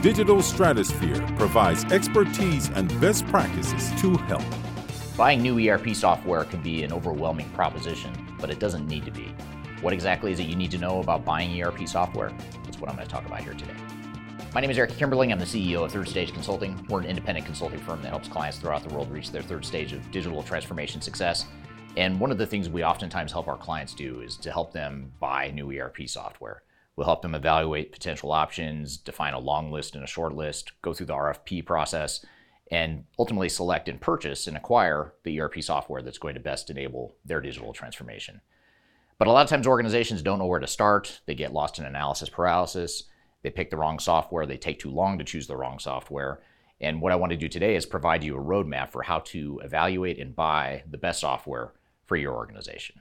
Digital Stratosphere provides expertise and best practices to help. Buying new ERP software can be an overwhelming proposition, but it doesn't need to be. What exactly is it you need to know about buying ERP software? That's what I'm going to talk about here today. My name is Eric Kimberling. I'm the CEO of Third Stage Consulting. We're an independent consulting firm that helps clients throughout the world reach their third stage of digital transformation success. And one of the things we oftentimes help our clients do is to help them buy new ERP software. We'll help them evaluate potential options, define a long list and a short list, go through the RFP process, and ultimately select and purchase and acquire the ERP software that's going to best enable their digital transformation. But a lot of times organizations don't know where to start. They get lost in analysis paralysis. They pick the wrong software. They take too long to choose the wrong software. And what I want to do today is provide you a roadmap for how to evaluate and buy the best software for your organization.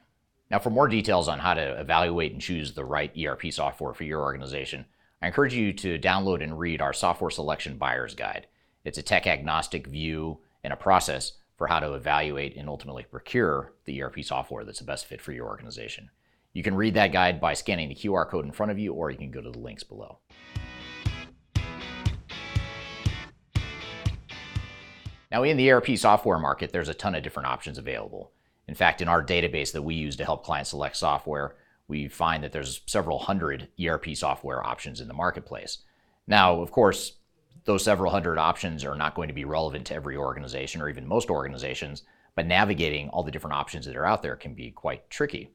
Now, for more details on how to evaluate and choose the right ERP software for your organization, I encourage you to download and read our Software Selection Buyer's Guide. It's a tech agnostic view and a process for how to evaluate and ultimately procure the ERP software that's the best fit for your organization. You can read that guide by scanning the QR code in front of you, or you can go to the links below. Now, in the ERP software market, there's a ton of different options available. In fact, in our database that we use to help clients select software, we find that there's several hundred ERP software options in the marketplace. Now, of course, those several hundred options are not going to be relevant to every organization or even most organizations, but navigating all the different options that are out there can be quite tricky.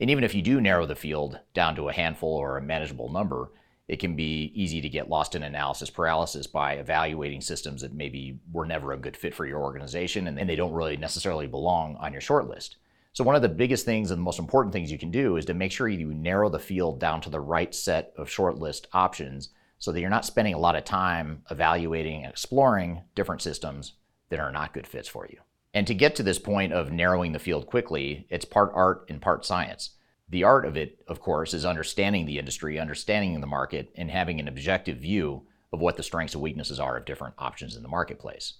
And even if you do narrow the field down to a handful or a manageable number, it can be easy to get lost in analysis paralysis by evaluating systems that maybe were never a good fit for your organization and, they don't really necessarily belong on your short list. So, one of the biggest things and the most important things you can do is to make sure you narrow the field down to the right set of shortlist options so that you're not spending a lot of time evaluating and exploring different systems that are not good fits for you. And to get to this point of narrowing the field quickly, it's part art and part science. The art of it, of course, is understanding the industry, understanding the market, and having an objective view of what the strengths and weaknesses are of different options in the marketplace.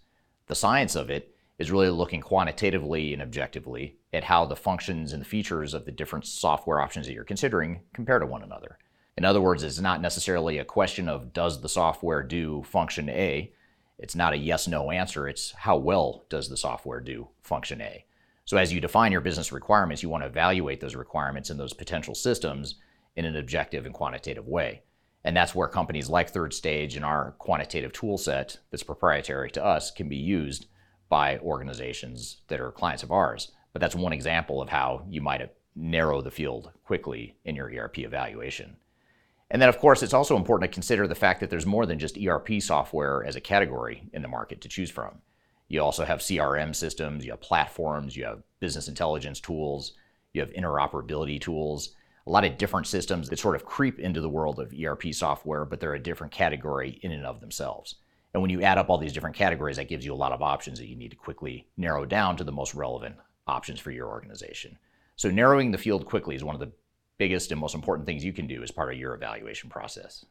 The science of it is really looking quantitatively and objectively at how the functions and the features of the different software options that you're considering compare to one another. In other words, it's not necessarily a question of does the software do function A? It's not a yes no answer, it's how well does the software do function A? So as you define your business requirements, you want to evaluate those requirements and those potential systems in an objective and quantitative way. And that's where companies like Third Stage and our quantitative tool set that's proprietary to us can be used by organizations that are clients of ours. But that's one example of how you might narrow the field quickly in your ERP evaluation. And then, of course, it's also important to consider the fact that there's more than just ERP software as a category in the market to choose from. You also have CRM systems, you have platforms, you have business intelligence tools, you have interoperability tools, a lot of different systems that sort of creep into the world of ERP software, but they're a different category in and of themselves. And when you add up all these different categories, that gives you a lot of options that you need to quickly narrow down to the most relevant options for your organization. So, narrowing the field quickly is one of the biggest and most important things you can do as part of your evaluation process.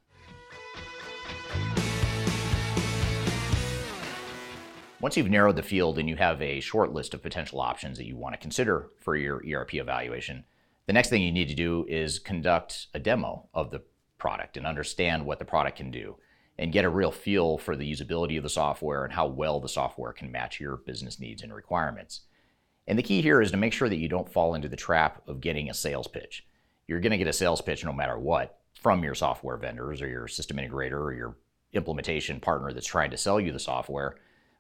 Once you've narrowed the field and you have a short list of potential options that you want to consider for your ERP evaluation, the next thing you need to do is conduct a demo of the product and understand what the product can do and get a real feel for the usability of the software and how well the software can match your business needs and requirements. And the key here is to make sure that you don't fall into the trap of getting a sales pitch. You're going to get a sales pitch no matter what from your software vendors or your system integrator or your implementation partner that's trying to sell you the software.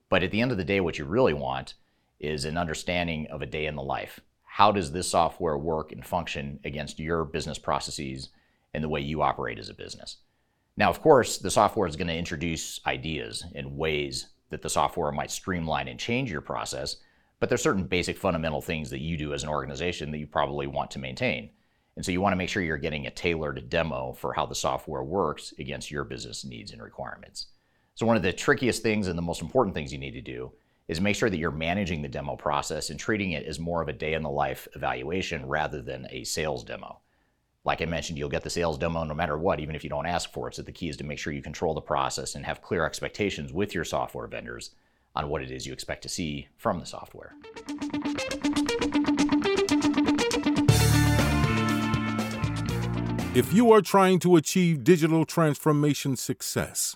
But at the end of the day, what you really want is an understanding of a day in the life. How does this software work and function against your business processes and the way you operate as a business? Now, of course, the software is going to introduce ideas and ways that the software might streamline and change your process, but there's certain basic fundamental things that you do as an organization that you probably want to maintain. And so you want to make sure you're getting a tailored demo for how the software works against your business needs and requirements. So, one of the trickiest things and the most important things you need to do is make sure that you're managing the demo process and treating it as more of a day in the life evaluation rather than a sales demo. Like I mentioned, you'll get the sales demo no matter what, even if you don't ask for it. So the key is to make sure you control the process and have clear expectations with your software vendors on what it is you expect to see from the software. If you are trying to achieve digital transformation success,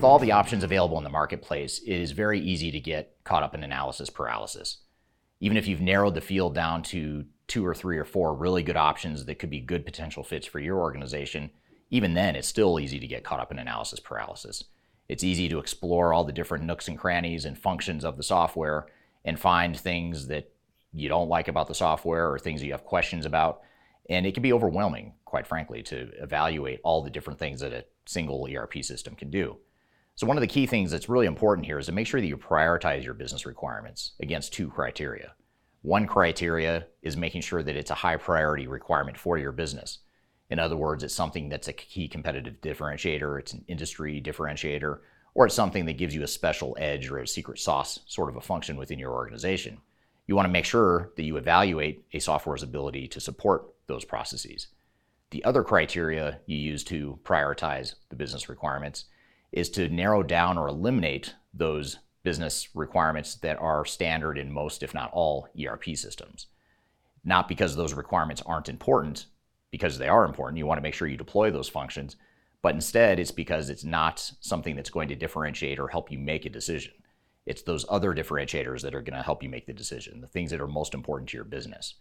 With all the options available in the marketplace, it is very easy to get caught up in analysis paralysis. Even if you've narrowed the field down to two or three or four really good options that could be good potential fits for your organization, even then it's still easy to get caught up in analysis paralysis. It's easy to explore all the different nooks and crannies and functions of the software and find things that you don't like about the software or things that you have questions about. And it can be overwhelming, quite frankly, to evaluate all the different things that a single ERP system can do. So one of the key things that's really important here is to make sure that you prioritize your business requirements against two criteria. One criteria is making sure that it's a high priority requirement for your business. In other words, it's something that's a key competitive differentiator, it's an industry differentiator, or it's something that gives you a special edge or a secret sauce sort of a function within your organization. You want to make sure that you evaluate a software's ability to support those processes. The other criteria you use to prioritize the business requirements is to narrow down or eliminate those business requirements that are standard in most, if not all, ERP systems. Not because those requirements aren't important, because they are important. You want to make sure you deploy those functions, but instead it's because it's not something that's going to differentiate or help you make a decision. It's those other differentiators that are going to help you make the decision, the things that are most important to your business.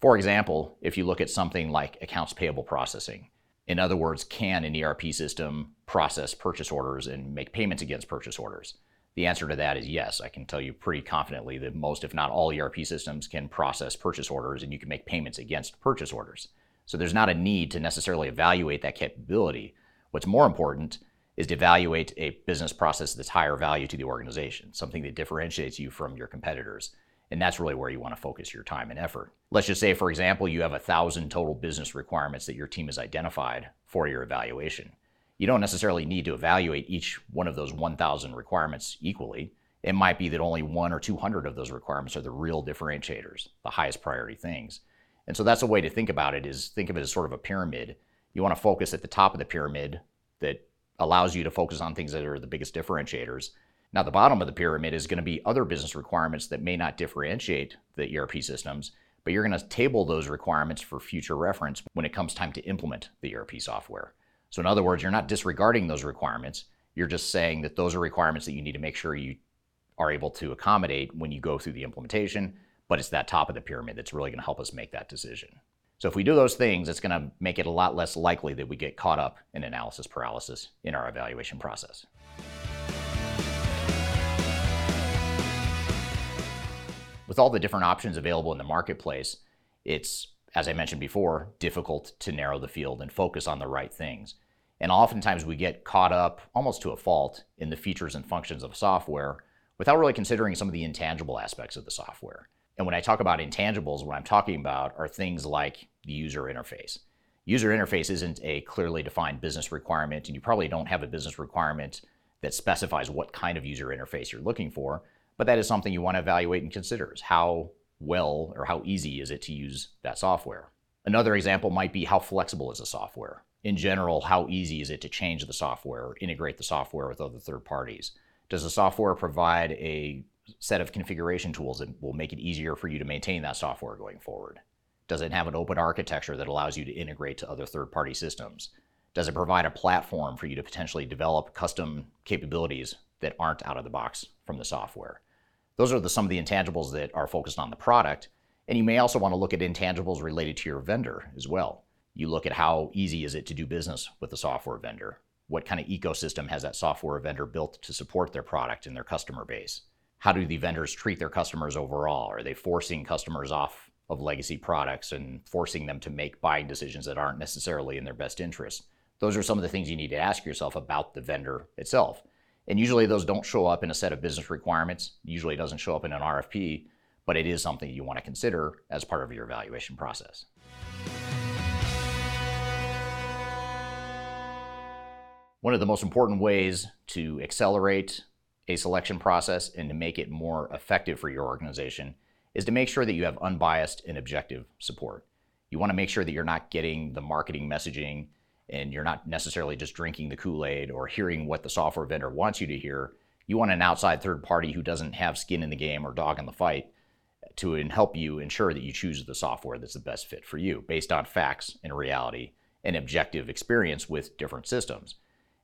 For example, if you look at something like accounts payable processing, in other words, can an ERP system process purchase orders and make payments against purchase orders? The answer to that is yes. I can tell you pretty confidently that most, if not all, ERP systems can process purchase orders and you can make payments against purchase orders. So there's not a need to necessarily evaluate that capability. What's more important is to evaluate a business process that's higher value to the organization, something that differentiates you from your competitors. And that's really where you want to focus your time and effort. Let's just say, for example, you have a thousand total business requirements that your team has identified for your evaluation. You don't necessarily need to evaluate each one of those 1,000 requirements equally. It might be that only one or 200 of those requirements are the real differentiators, the highest priority things. And so that's a way to think about it is think of it as sort of a pyramid. You want to focus at the top of the pyramid that allows you to focus on things that are the biggest differentiators now, the bottom of the pyramid is going to be other business requirements that may not differentiate the ERP systems, but you're going to table those requirements for future reference when it comes time to implement the ERP software. So, in other words, you're not disregarding those requirements. You're just saying that those are requirements that you need to make sure you are able to accommodate when you go through the implementation, but it's that top of the pyramid that's really going to help us make that decision. So, if we do those things, it's going to make it a lot less likely that we get caught up in analysis paralysis in our evaluation process. With all the different options available in the marketplace, it's, as I mentioned before, difficult to narrow the field and focus on the right things. And oftentimes we get caught up, almost to a fault, in the features and functions of software without really considering some of the intangible aspects of the software. And when I talk about intangibles, what I'm talking about are things like the user interface. User interface isn't a clearly defined business requirement, and you probably don't have a business requirement that specifies what kind of user interface you're looking for. But that is something you want to evaluate and consider is how well or how easy is it to use that software. Another example might be how flexible is the software. In general, how easy is it to change the software or integrate the software with other third parties? Does the software provide a set of configuration tools that will make it easier for you to maintain that software going forward? Does it have an open architecture that allows you to integrate to other third party systems? Does it provide a platform for you to potentially develop custom capabilities that aren't out of the box from the software? Those are the, some of the intangibles that are focused on the product. And you may also want to look at intangibles related to your vendor as well. You look at how easy is it to do business with a software vendor? What kind of ecosystem has that software vendor built to support their product and their customer base? How do the vendors treat their customers overall? Are they forcing customers off of legacy products and forcing them to make buying decisions that aren't necessarily in their best interest? Those are some of the things you need to ask yourself about the vendor itself. And usually those don't show up in a set of business requirements. Usually it doesn't show up in an RFP, but it is something you want to consider as part of your evaluation process. One of the most important ways to accelerate a selection process and to make it more effective for your organization is to make sure that you have unbiased and objective support. You want to make sure that you're not getting the marketing messaging and you're not necessarily just drinking the Kool Aid or hearing what the software vendor wants you to hear. You want an outside third party who doesn't have skin in the game or dog in the fight to help you ensure that you choose the software that's the best fit for you based on facts and reality and objective experience with different systems.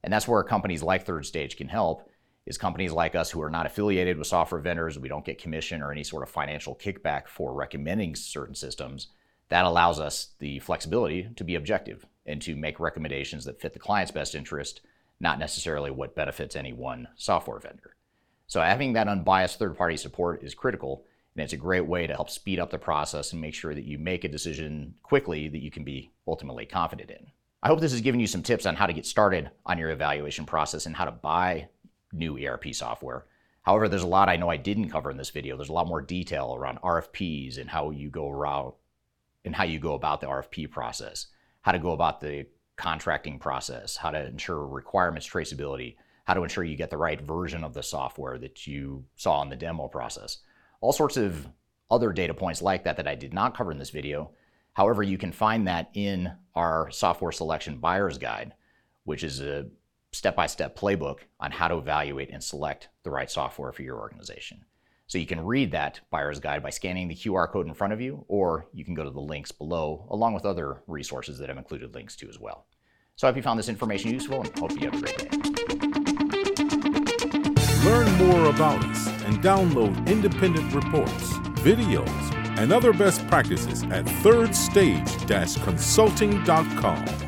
And that's where companies like Third Stage can help is companies like us who are not affiliated with software vendors, we don't get commission or any sort of financial kickback for recommending certain systems. That allows us the flexibility to be objective and to make recommendations that fit the client's best interest, not necessarily what benefits any one software vendor. So having that unbiased third-party support is critical, and it's a great way to help speed up the process and make sure that you make a decision quickly that you can be ultimately confident in. I hope this has given you some tips on how to get started on your evaluation process and how to buy new ERP software. However, there's a lot I know I didn't cover in this video. There's a lot more detail around RFPs and how you go around and how you go about the RFP process, how to go about the contracting process, how to ensure requirements traceability, how to ensure you get the right version of the software that you saw in the demo process. All sorts of other data points like that that I did not cover in this video. However, you can find that in our software selection buyer's guide, which is a step-by-step playbook on how to evaluate and select the right software for your organization. So you can read that buyer's guide by scanning the QR code in front of you, or you can go to the links below, along with other resources that I've included links to as well. So I hope you found this information useful and hope you have a great day. Learn more about us and download independent reports, videos, and other best practices at thirdstage-consulting.com.